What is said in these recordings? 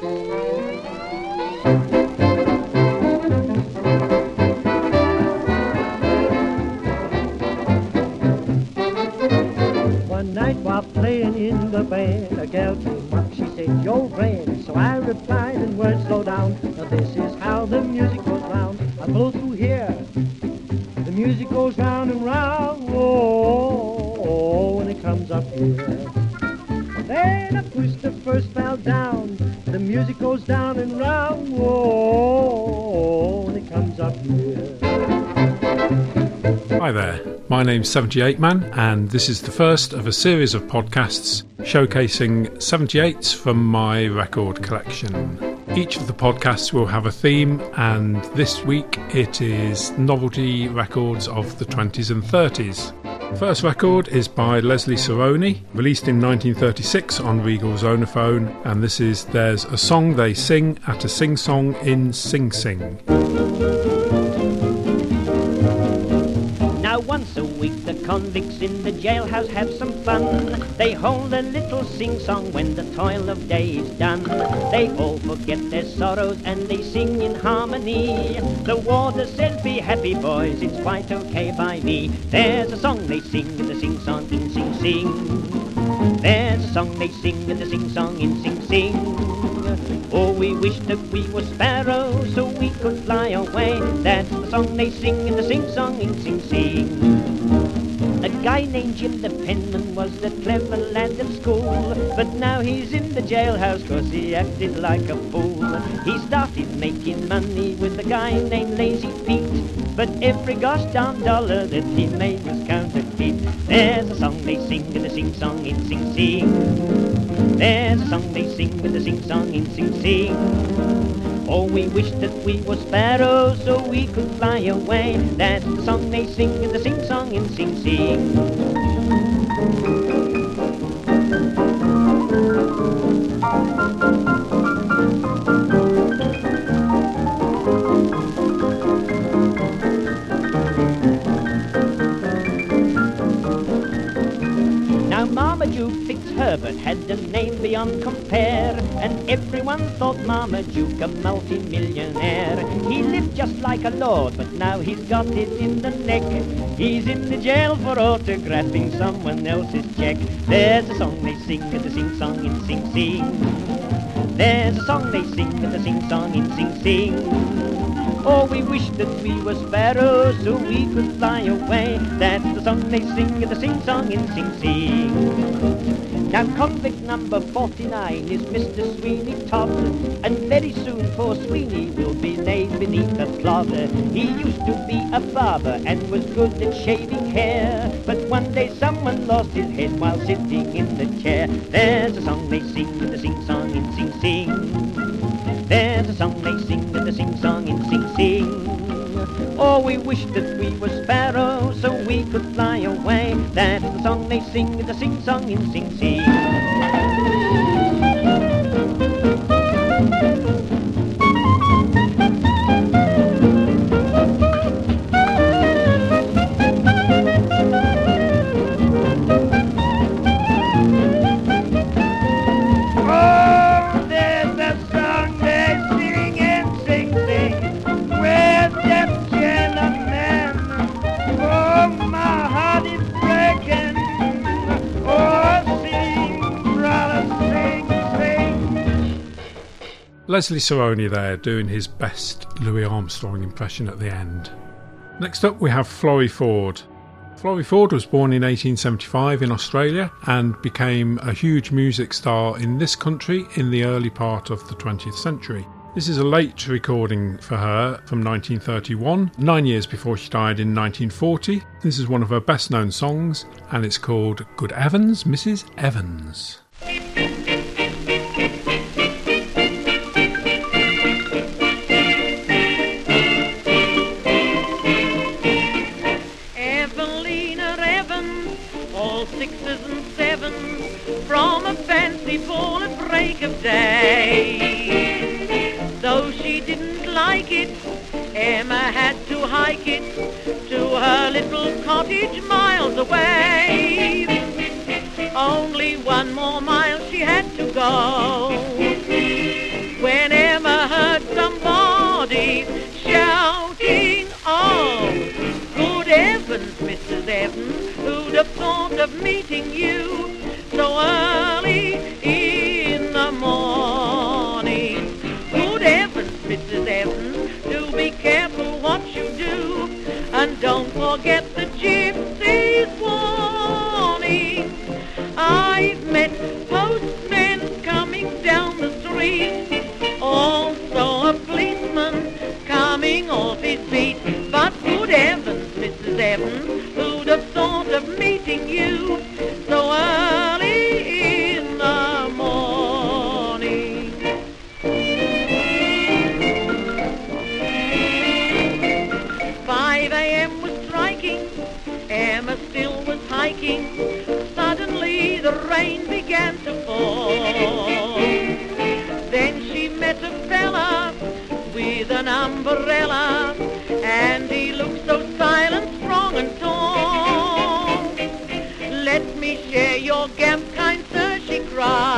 One my name's 78 Man, and this is the first of a series of podcasts showcasing 78s from my record collection. Each of the podcasts will have a theme, and this week it is novelty records of the 20s and 30s. First record is by Leslie Sarony, released in 1936 on Regal Zonophone, and this is There's a Song They Sing at a Sing Song in Sing Sing. Week the convicts in the jailhouse have some fun. They hold a little sing-song when the toil of day is done. They all forget their sorrows and they sing in harmony. The warder says, be happy boys, it's quite okay by me. There's a song they sing in the sing-song in sing-sing. There's a song they sing in the sing-song in sing-sing. Oh, we wish that we were sparrows so we could fly away. That's the song they sing in the sing-song in sing-sing. A guy named Jim the penman was the clever lad at school, but now he's in the jailhouse 'cause he acted like a fool. He started making money with a guy named Lazy Pete, but every gosh darn dollar that he made was counterfeit. There's a song they sing in the sing-song in sing-sing. There's a song they sing with the sing-song in sing-sing. Oh, we wish that we were sparrows so we could fly away. That's the song they sing in the sing-song in sing-sing. Now had a name beyond compare, and everyone thought Marmaduke a multi-millionaire. He lived just like a lord, but now he's got it in the neck. He's in the jail for autographing someone else's check. There's a song they sing in the sing-song in sing-sing. There's a song they sing in the sing-song in sing-sing. Oh, we wish that we were sparrows so we could fly away. That's the song they sing in the sing-song in sing-sing. Now convict number 49 is Mr. Sweeney Todd, and very soon poor Sweeney will be laid beneath a clod. He used to be a barber and was good at shaving hair, but one day someone lost his head while sitting in the song they sing the sing-song in sing-sing. Leslie Sarony there doing his best Louis Armstrong impression at the end. Next up, we have Florrie Forde. Florrie Forde was born in 1875 in Australia and became a huge music star in this country in the early part of the 20th century. This is a late recording for her from 1931, nine years before she died in 1940. This is one of her best known songs and it's called Good Evans, Mrs. Evans. Of day. Though she didn't like it, Emma had to hike it to her little cottage miles away. Only one more mile she had to go. met a fella with an umbrella, and he looks so silent, strong and tall. Let me share your gab, kind sir, she cried.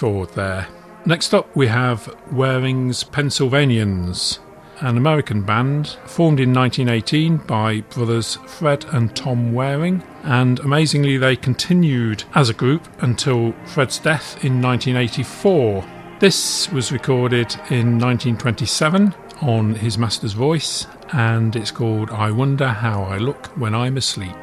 Forde there. Next up, we have Waring's Pennsylvanians, an American band formed in 1918 by brothers Fred and Tom Waring, and amazingly, they continued as a group until Fred's death in 1984. This was recorded in 1927 on his master's voice, and it's called I Wonder How I Look When I'm Asleep.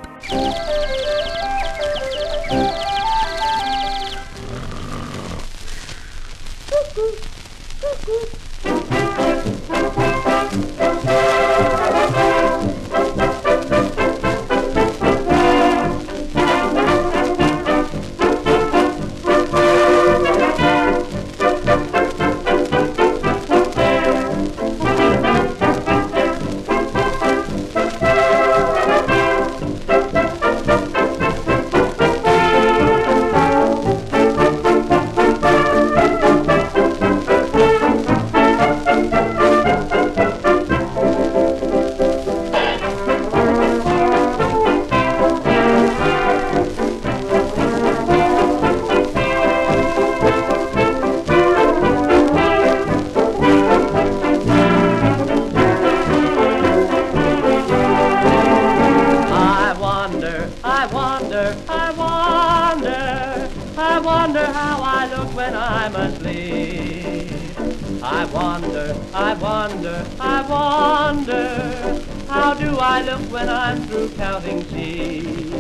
How do I look when I'm through counting sheep?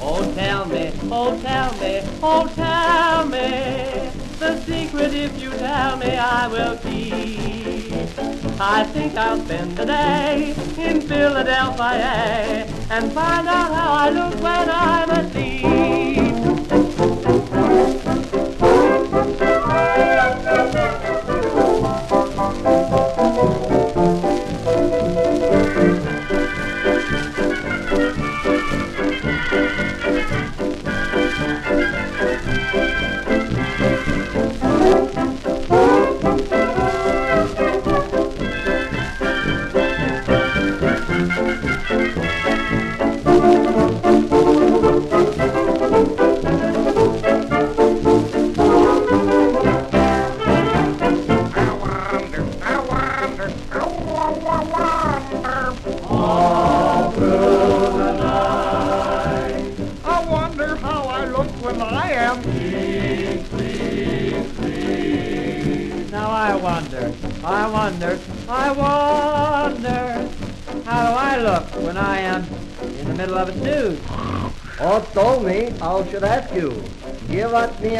Oh, tell me, oh, tell me, oh, tell me, the secret if you tell me I will keep. I think I'll spend the day in Philadelphia and find out how I look when I'm asleep.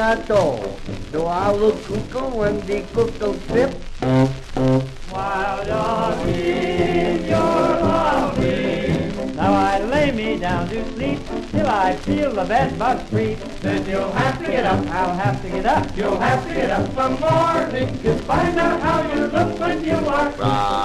Us me a. Do I look cuckoo when the cuckoo trip? While you're in your loving. Now I lay me down to sleep till I feel the bed bugs creep. Then you'll have to get up. I'll have to get up. You'll have to get up some morning to find out how you look when you are. Rock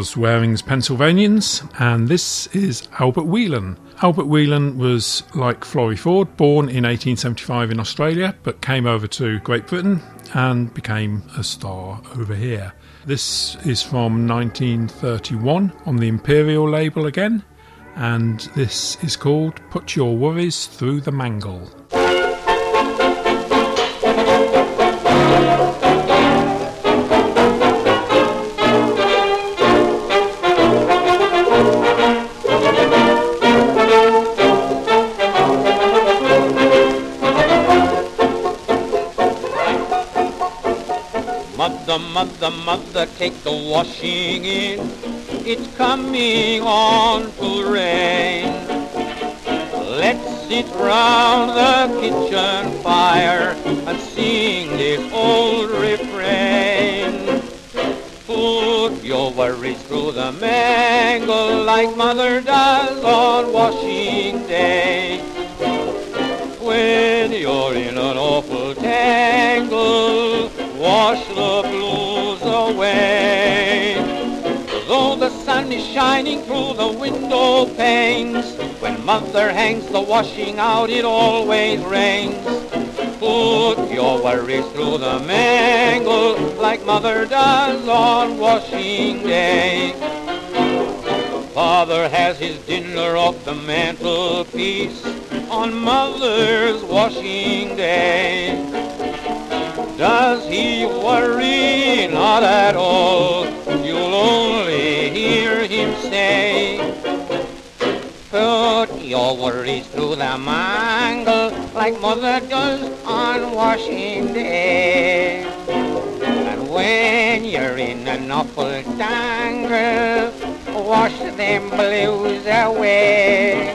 was Waring's Pennsylvanians, and this is Albert Whelan. Albert Whelan was, like Florrie Forde, born in 1875 in Australia, but came over to Great Britain and became a star over here. This is from 1931 on the Imperial label again, and this is called Put Your Worries Through the Mangle. Mother, mother, mother, take the washing in. It's coming on to rain. Let's sit round the kitchen fire and sing this old refrain. Put your worries through the mangle like mother does on washing day. When you're in an awful tangle, the blues away. Though the sun is shining through the window panes, when mother hangs the washing out, it always rains. Put your worries through the mangle like mother does on washing day. Father has his dinner off the mantelpiece on mother's washing day. Does he worry? Not at all. You'll only hear him say, Put your worries through the mangle like mother does on washing day. And when you're in an awful tangle, wash them blues away.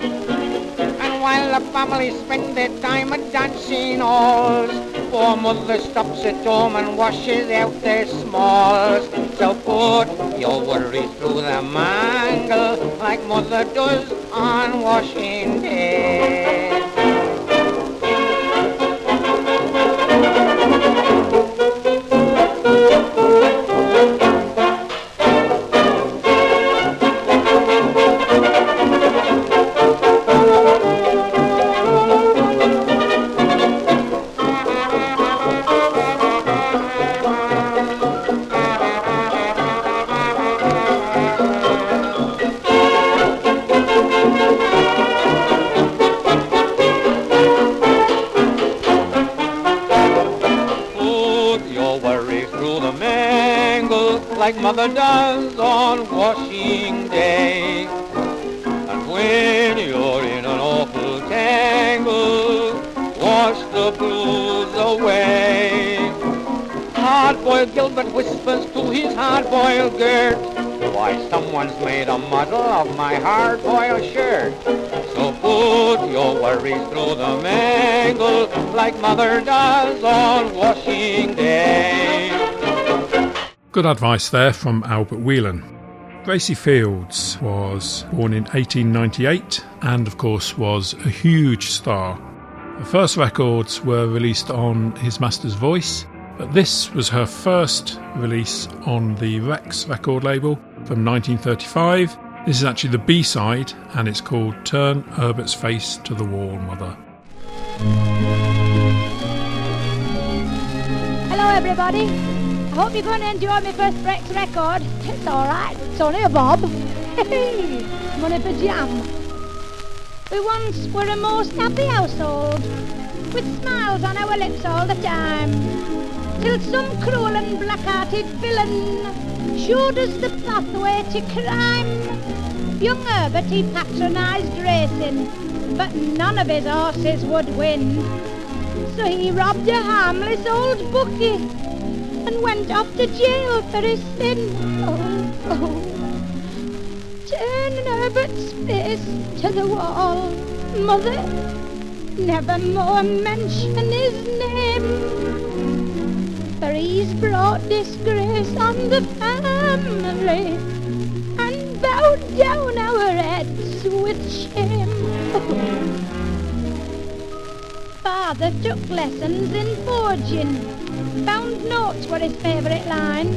And while the family spend their time at dancing halls, mother stops at home and washes out their smalls. So put your worries through the mangle like mother does on washing day. Like mother does on washing day. And when you're in an awful tangle, wash the blues away. Hard-boiled Gilbert whispers to his hard-boiled Gert, why someone's made a muddle of my hard-boiled shirt. So put your worries through the mangle like mother does on washing day. Good advice there from Albert Whelan. Gracie Fields was born in 1898 and, of course, was a huge star. The first records were released on His Master's Voice, but this was her first release on the Rex record label from 1935. This is actually the B side and it's called Turn Herbert's Face to the Wall, Mother. Hello, everybody. Hope you're going to enjoy my first Rex record. It's all right. It's only a bob. Money for jam. We once were a most happy household, with smiles on our lips all the time, till some cruel and black-hearted villain showed us the pathway to crime. Young Herbert, he patronised racing, but none of his horses would win. So he robbed a harmless old bookie went off to jail for his sin. Oh, oh. Turn Herbert's face to the wall, mother. Never more mention his name, for he's brought disgrace on the family and bowed down our heads with shame. Father took lessons in forging. Found notes were his favourite line.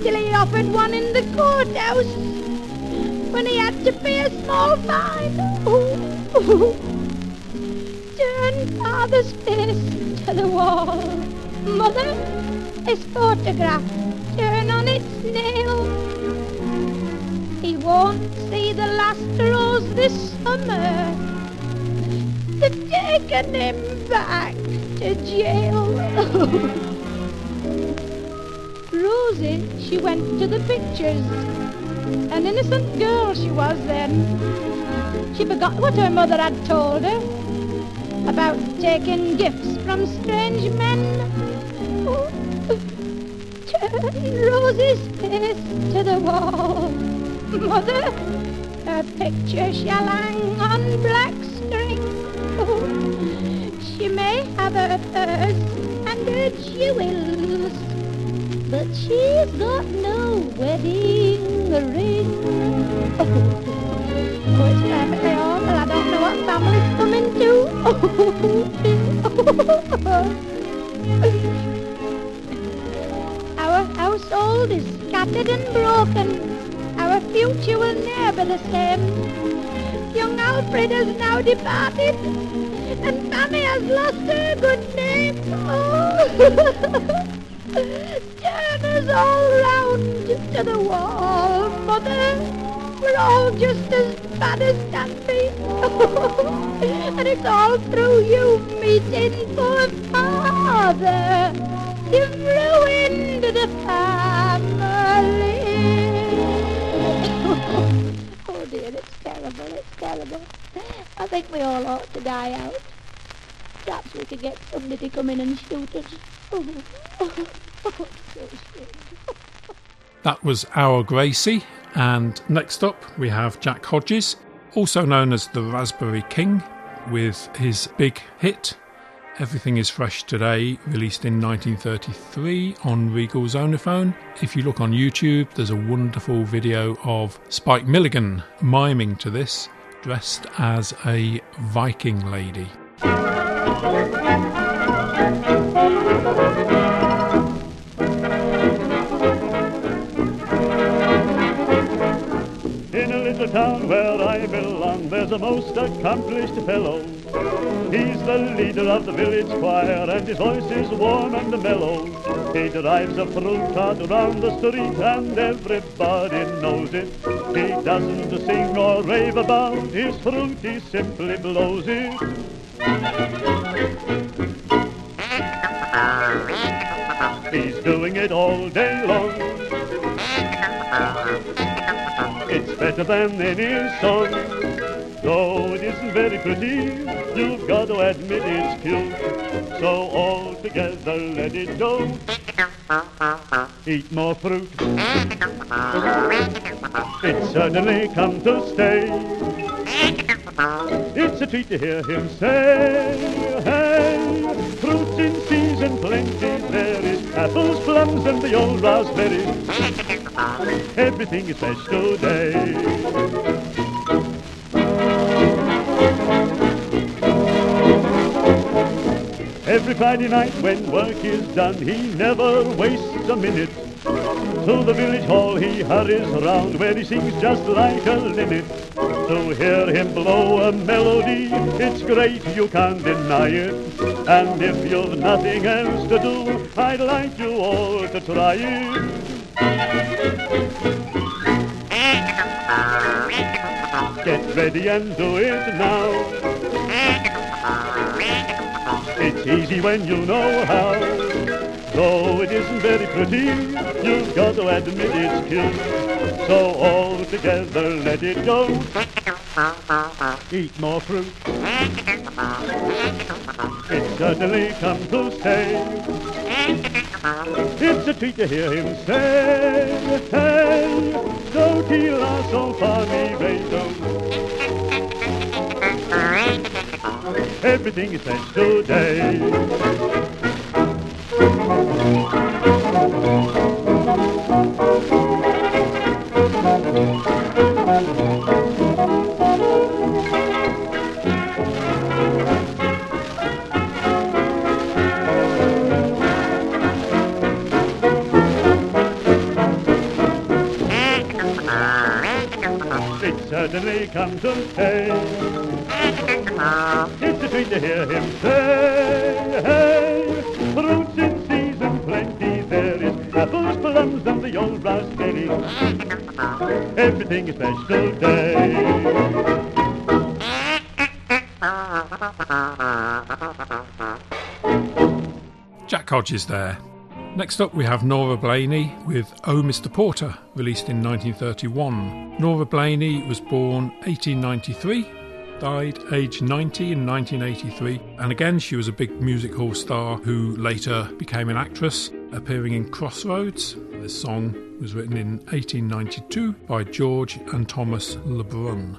till he offered one in the courthouse when he had to pay a small fine. Turn father's face to the wall. Mother, his photograph, turn on its nail. He won't see the last rose this summer. They've taken him back to jail. Rosie, she went to the pictures. An innocent girl she was then. She forgot what her mother had told her about taking gifts from strange men. Oh, turn Rosie's face to the wall. Mother, her picture shall hang on black string. Oh, she may have her purse and her jewels, but she's got no wedding ring. Oh, oh it's perfectly awful. I don't know what family's coming to. Our household is scattered and broken. Our future will never be the same. Young Alfred has now departed, and Mammy has lost her good name. Oh. Turn us all round to the wall, Mother. We're all just as bad as can be. and it's all through you, meeting poor father. You've ruined the family. oh dear, it's terrible, it's terrible. I think we all ought to die out. Perhaps we could get somebody to come in and shoot us. that was Our Gracie, and next up we have Jack Hodges, also known as the Raspberry King, with his big hit Everything is Fresh Today, released in 1933 on Regal Zonophone. If you look on YouTube, there's a wonderful video of Spike Milligan miming to this, dressed as a Viking lady. Town where I belong, there's a most accomplished fellow. He's the leader of the village choir, and his voice is warm and mellow. He drives a fruit cart around the street, and everybody knows it. He doesn't sing or rave about his fruit, he simply blows it. He's doing it all day long. It's better than any song. Though it isn't very pretty, you've got to admit it's cute. So all together let it go. Eat more fruit. It's certainly come to stay. It's a treat to hear him say, hey, fruits in season plenty there is, apples, plums, and the old raspberries. Everything is fresh today. Every Friday night when work is done, he never wastes a minute. To the village hall he hurries round where he sings just like a linnet. To hear him blow a melody, it's great, you can't deny it. And if you've nothing else to do, I'd like you all to try it. Get ready and do it now. It's easy when you know how. Though it isn't very pretty, you've got to admit it's cute. So all together let it go. Eat more fruit. It's certainly come to stay. It's a treat to hear him say, hey, so tira so far mi vedo. Everything is fresh today certainly comes to stay. It's a treat to hear him say, hey, Fruits in season plenty, there is apples, plums, and the old raspberry. Everything is special day. Jack Hodges there. Next up, we have Nora Blaney with Oh Mr. Porter, released in 1931. Nora Blaney was born 1893, died aged 90 in 1983, and again she was a big music hall star who later became an actress, appearing in Crossroads. This song was written in 1892 by George and Thomas Le Brunn.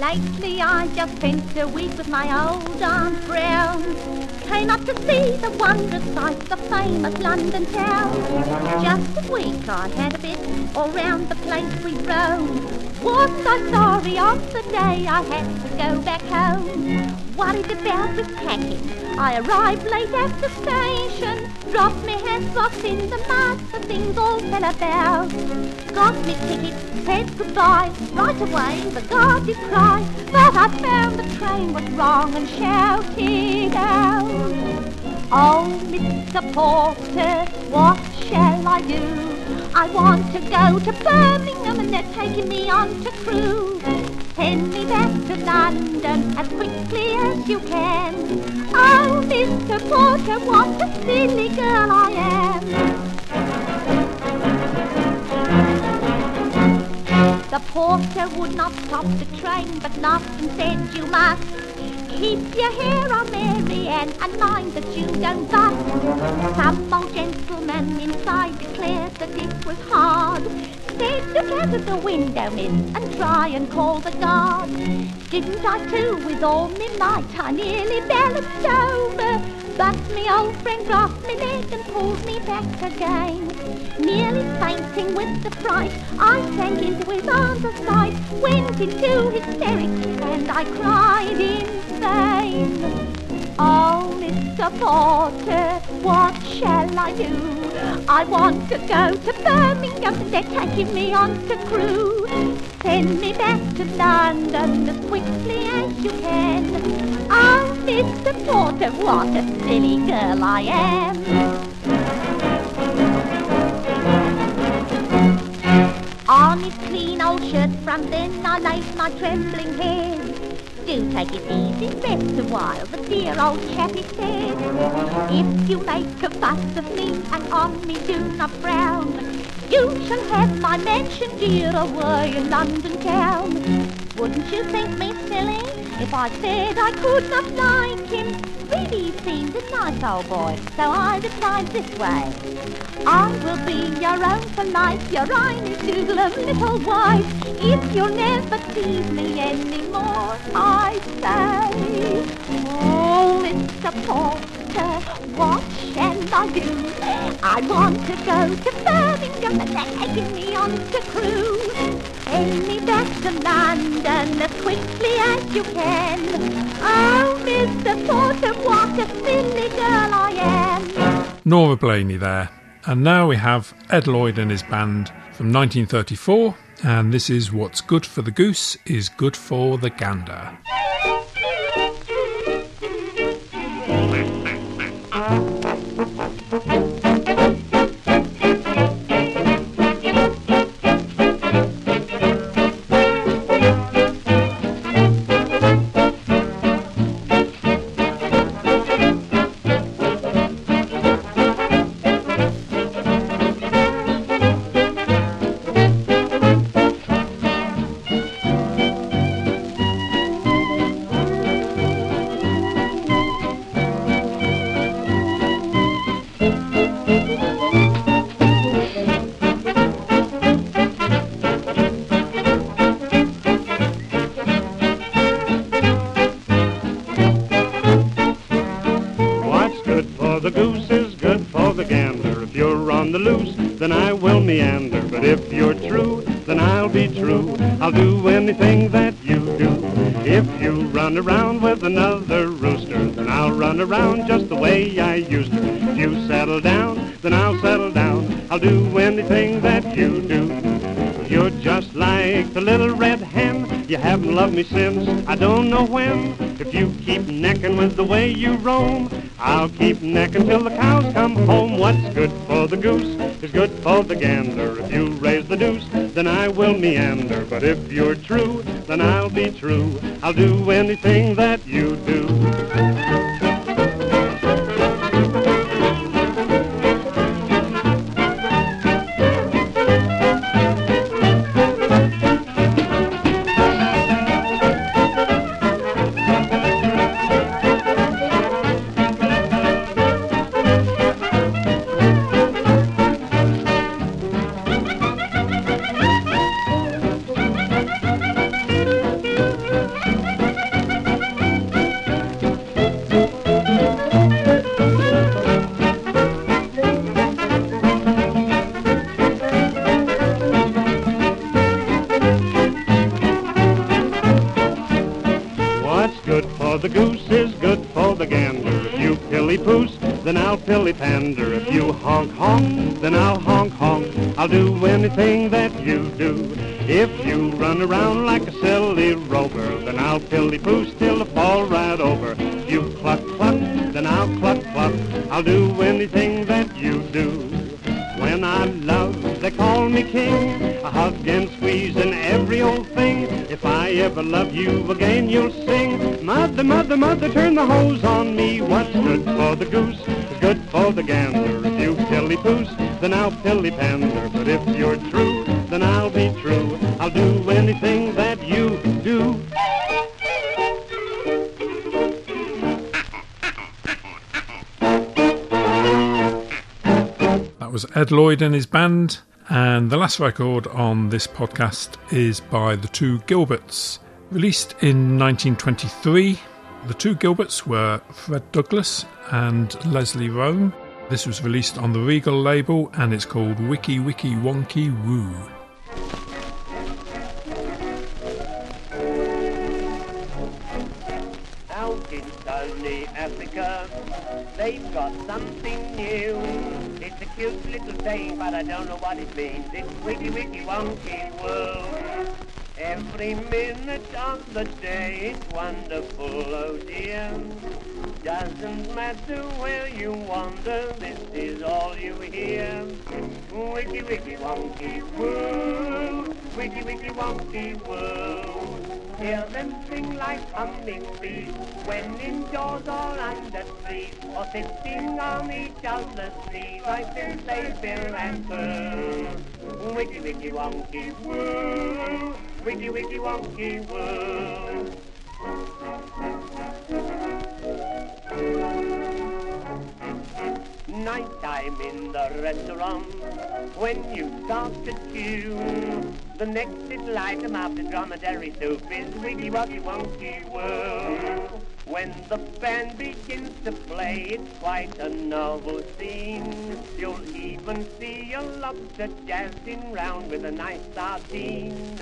Lately I just spent a week with my old Aunt Brown. Came up to see the wondrous sight, the famous London town. Just a week I had a bit all round the place we roamed. Wasn't I sorry on the day I had to go back home? Worried about the packing, I arrived late at the station. Dropped me handbox in the mud, the things all fell about. Got me ticket, said goodbye. Right away the guard did cry, but I found the train was wrong and shouted out. Oh, Mr. Porter, what shall I do? I want to go to Birmingham and they're taking me on to Crewe. Send me back to London as quickly as you can. Oh, Mr. Porter, what a silly girl I am. The porter would not stop the train, but laughed and said, you must keep your hair on, Mary Ann, and mind that you don't bust. Some old gentleman inside declared that it was hard. Said look out the window, miss, and try and call the guard. Didn't I too, with all me might, I nearly balanced over. But me old friend grasped me leg and pulled me back again. Nearly fainting with the fright, I sank into his arms a sight, went into hysterics, and I cried in vain. Oh, Mr. Porter, what shall I do? I want to go to Birmingham, they're taking me on to Crewe. Send me back to London as quickly as you can. Oh, Mr. Porter, what a silly girl I am. Shirt front then I laid my trembling head. Do take it easy, rest a while, the dear old chappie said. If you make a fuss of me and on me do not frown, you shall have my mansion dear away in London town. Wouldn't you think me silly if I said I could not like him? Really he seemed a nice old boy, so I replied this way. I will be your own for life, your Irish doodle little wife. If you'll never tease me anymore, I say. Oh, Mr. Porter, what shall I do? I want to go to Birmingham and they're taking me on to Crewe. Send me back to London as quickly as you can. Oh, Mr. Porter, what a silly girl I am. Blaney there. And now we have Ed Lloyd and his band from 1934, and this is What's Good for the Goose is Good for the Gander. The goose is good for the gander. If you're on the loose, then I will meander. But if you're true, then I'll be true. I'll do anything that you do. If you run around with another rooster, then I'll run around just the way I used to. If you settle down, then I'll settle down. I'll do anything that you do. You're just like the little red hen. You haven't loved me since I don't know when. If you keep necking with the way you roam, I'll keep necking till the cows come home. What's good for the goose is good for the gander. If you raise the deuce, then I will meander. But if you're true, then I'll be true. I'll do anything that you good for the gander. If you pilly poos, then I'll pilly pander. But if you're true, then I'll be true. I'll do anything that you do. That was Ed Lloyd and his band. And the last record on this podcast is by the Two Gilberts. Released in 1923, the Two Gilberts were Fred Douglas and Leslie Rome. This was released on the Regal label and it's called Wiki Wiki Wonky Woo. Out in sunny Africa, they've got something new. It's a cute little thing, but I don't know what it means. It's wiki wiki wonky woo. Every minute of the day is wonderful, oh dear. Doesn't matter where you wander, this is all you hear. Wiki wiki wonky woo, wiki wonky woo. Hear them sing like humming bees when indoors or under trees or sitting on each other's knees like they bill and purr. Wiki wiki wonky woo, wiki wiki wonky woo. Night time in the restaurant when you start to tune. The next little item after dromedary soup is wiggy woggy wonky woo. When the band begins to play, it's quite a novel scene. You'll even see a lobster jazzing round with a nice sardine.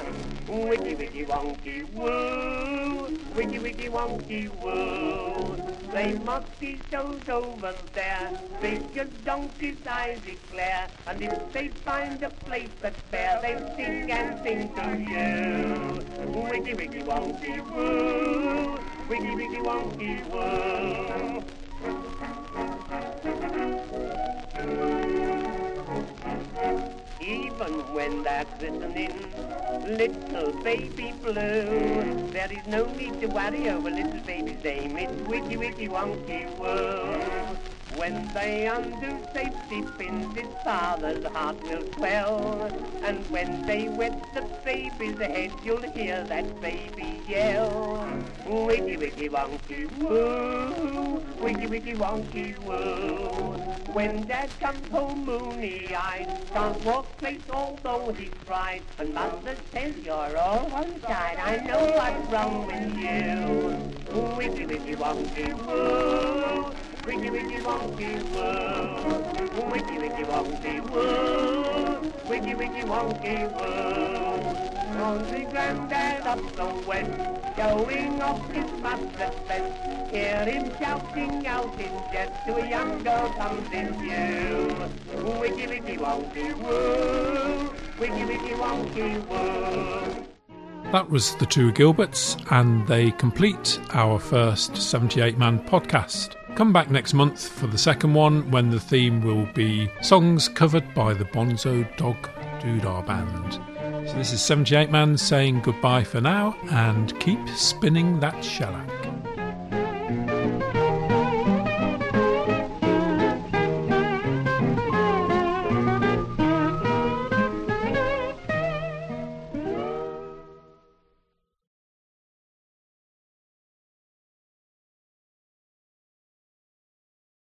Wiggy wiggy wonky woo, wiggy wiggy wonky woo. They must be shows over there, big as donkey's eyes eclair. And if they find a place that's fair, they'll sing and sing to you. Wiggy wiggy wonky woo, wiggy wiggy wonky woo. Even when they're christening little baby blue, there is no need to worry over little baby's name. It's witty witty wonky woo. When they undo safety pins, his father's heart will swell. And when they wet the baby's head, you'll hear that baby yell. Wiggy wiggy wonky woo, wiggy wiggy wonky woo. When dad comes home moony eyed, can't walk straight although he tried. And mother says you're all one side, I know what's wrong with you. Wiggy wiggy wonky woo. Wiggy wiggy wonky woo, wiggy wiggy wonky woo, wiggy wiggy wonky. On the granddad up the west, showing off his mustard best. Hear him shouting out in jest to a young girl comes in view. Wiggy wiggy wonky woo, wiggy wiggy wonky woo. That was the two Gilberts, and they complete our first 78 man podcast. Come back next month for the second one when the theme will be songs covered by the Bonzo Dog Doodah Band. So this is 78 Man saying goodbye for now and keep spinning that shellac.